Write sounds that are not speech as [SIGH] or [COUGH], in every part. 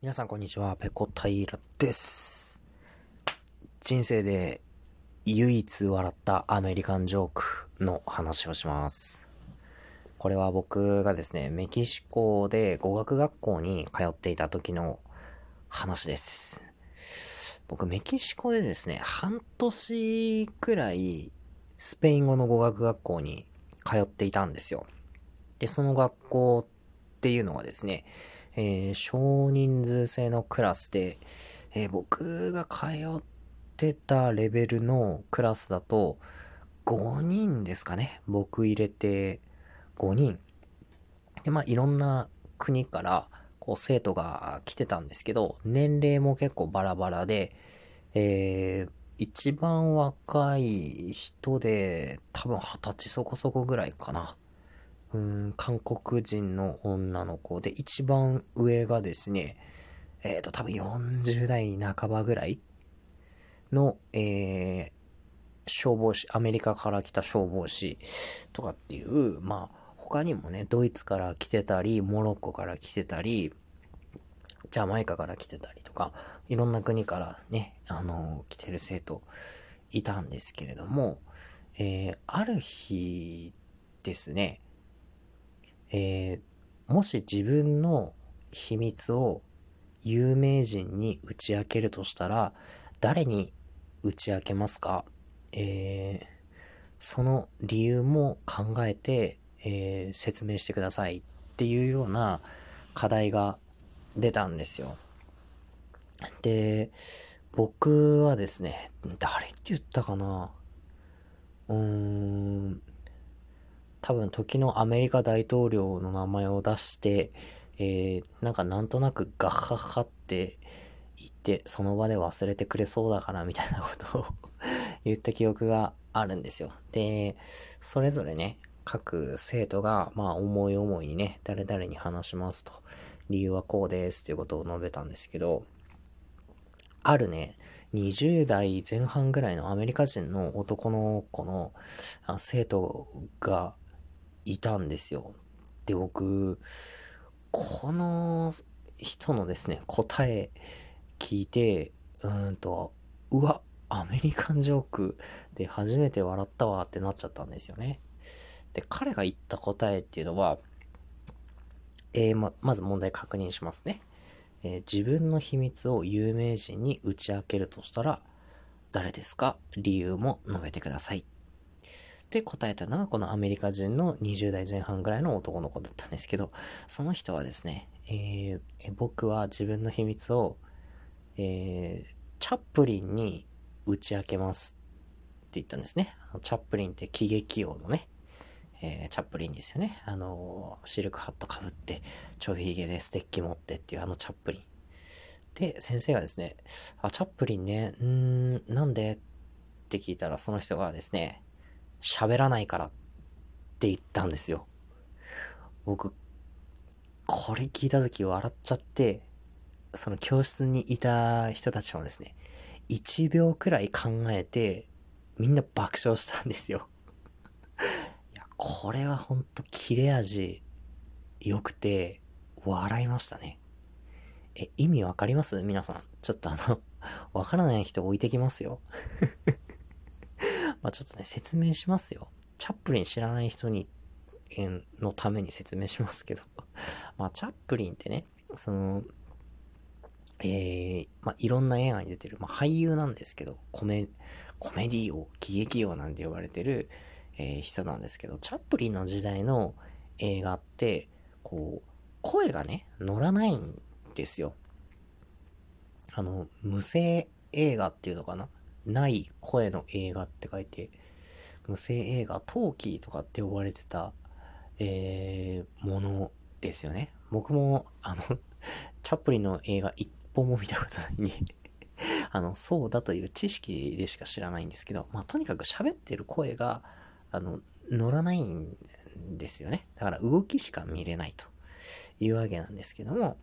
皆さんこんにちは、ペコ平です。人生で唯一笑ったアメリカンジョークの話をします。これは僕がですね、メキシコで語学学校に通っていた時の話です。僕メキシコでですね、半年くらいスペイン語の語学学校に通っていたんですよ。で、その学校っていうのはですね、えー、少人数制のクラスで、えー、僕が通ってたレベルのクラスだと、5人ですかね。僕入れて5人。で、まあ、いろんな国から、こう、生徒が来てたんですけど、年齢も結構バラバラで、えー、一番若い人で、多分二十歳そこそこぐらいかな。うん、韓国人の女の子で、一番上がですね、えっ、ー、と、多分40代半ばぐらいの、えー、消防士、アメリカから来た消防士とかっていう、まあ、他にもね、ドイツから来てたり、モロッコから来てたり、ジャマイカから来てたりとか、いろんな国からね、あのー、来てる生徒いたんですけれども、えー、ある日ですね、えー、もし自分の秘密を有名人に打ち明けるとしたら、誰に打ち明けますか？えー、その理由も考えて、えー、説明してください。っていうような課題が出たんですよ。で、僕はですね、誰って言ったかな？うーん、多分時のアメリカ大統領の名前を出して、えー、なんかなんとなくガッハッハって言って、その場で忘れてくれそうだからみたいなことを [LAUGHS] 言った記憶があるんですよ。で、それぞれね、各生徒が、まあ思い思いにね、誰々に話しますと。理由はこうですっていうことを述べたんですけど、あるね、20代前半ぐらいのアメリカ人の男の子の生徒がいたんですよ。で、僕、この人のですね、答え聞いて、うんと、うわ、アメリカンジョークで初めて笑ったわってなっちゃったんですよね。で、彼が言った答えっていうのは、えー、ま、まず問題確認しますね。えー、自分の秘密を有名人に打ち明けるとしたら、誰ですか？理由も述べてください。って答えたのがこのアメリカ人の20代前半ぐらいの男の子だったんですけど、その人はですね、えー、僕は自分の秘密を、えー、チャップリンに打ち明けますって言ったんですね。あのチャップリンって喜劇王のね、えー、チャップリンですよね。あのシルクハットかぶって、ちょいひげでステッキ持ってっていうあのチャップリン。で、先生がですね、あ、チャップリンね、んーん、なんで？って聞いたら、その人がですね、喋らないからって言ったんですよ。僕、これ聞いた時笑っちゃって、その教室にいた人たちもですね、1秒くらい考えて、みんな爆笑したんですよ。いや、これはほんと切れ味良くて、笑いましたね。え、意味わかります？皆さん。ちょっとあの、わからない人置いてきますよ。まあちょっとね、説明しますよ。チャップリン知らない人に、のために説明しますけど [LAUGHS] まあチャップリンってね、その、えー、まあいろんな映画に出てる、まあ俳優なんですけど、コメ、コメディ王、喜劇王なんて呼ばれてる、えー、人なんですけど、チャップリンの時代の映画って、こう、声がね、乗らないんですよ。あの、無声映画っていうのかな？ない声の映画って書いて、無声映画、トーキーとかって呼ばれてた、えー、ものですよね。僕も、あの [LAUGHS] チャップリンの映画一本も見たことないんで [LAUGHS] あの、そうだという知識でしか知らないんですけど、まあ、とにかく喋ってる声が、あの、乗らないんですよね。だから動きしか見れないというわけなんですけども、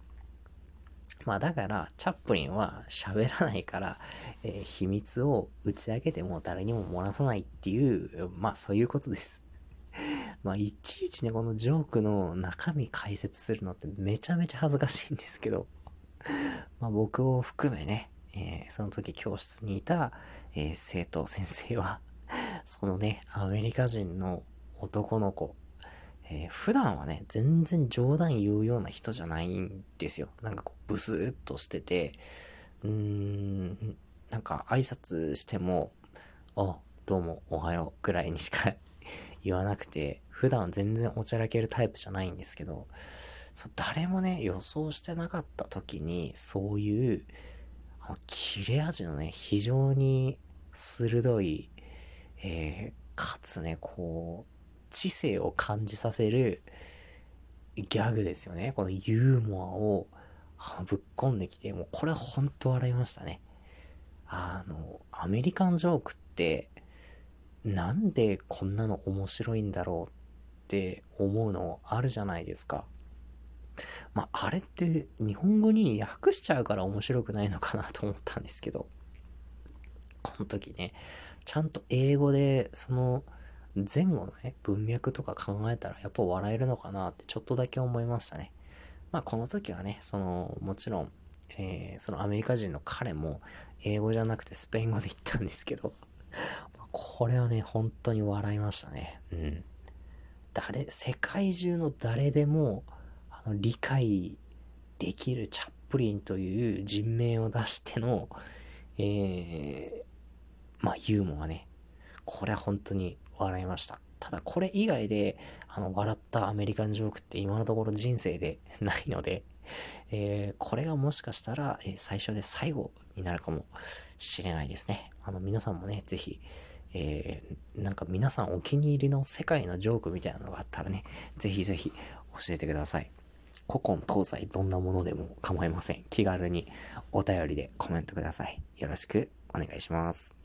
まあだから、チャップリンは喋らないから、えー、秘密を打ち明けても誰にも漏らさないっていう、まあそういうことです。[LAUGHS] まあいちいちね、このジョークの中身解説するのってめちゃめちゃ恥ずかしいんですけど、[LAUGHS] まあ僕を含めね、えー、その時教室にいた、えー、生徒先生は [LAUGHS] そのね、アメリカ人の男の子、えー、普段はね、全然冗談言うような人じゃないんですよ。なんかこう、ブスーっとしてて、うーん、なんか挨拶しても、あ、どうも、おはよう、くらいにしか [LAUGHS] 言わなくて、普段全然おちゃらけるタイプじゃないんですけど、そう誰もね、予想してなかった時に、そういう、切れ味のね、非常に鋭い、えー、かつね、こう、知性を感じさせるギャグですよね。このユーモアをぶっ込んできて、もうこれほんと笑いましたね。あの、アメリカンジョークって、なんでこんなの面白いんだろうって思うのあるじゃないですか。まあ、あれって日本語に訳しちゃうから面白くないのかなと思ったんですけど、この時ね、ちゃんと英語でその前後のね、文脈とか考えたらやっぱ笑えるのかなってちょっとだけ思いましたね。まあこの時はね、その、もちろん、えー、そのアメリカ人の彼も英語じゃなくてスペイン語で言ったんですけど、[LAUGHS] これはね、本当に笑いましたね。うん。誰、世界中の誰でも、あの、理解できるチャップリンという人名を出しての、えー、まあ、ユーモアね。これは本当に笑いました。ただこれ以外で、あの、笑ったアメリカンジョークって今のところ人生で [LAUGHS] ないので、えー、これがもしかしたら、えー、最初で最後になるかもしれないですね。あの、皆さんもね、ぜひ、えー、なんか皆さんお気に入りの世界のジョークみたいなのがあったらね、ぜひぜひ教えてください。古今東西どんなものでも構いません。気軽にお便りでコメントください。よろしくお願いします。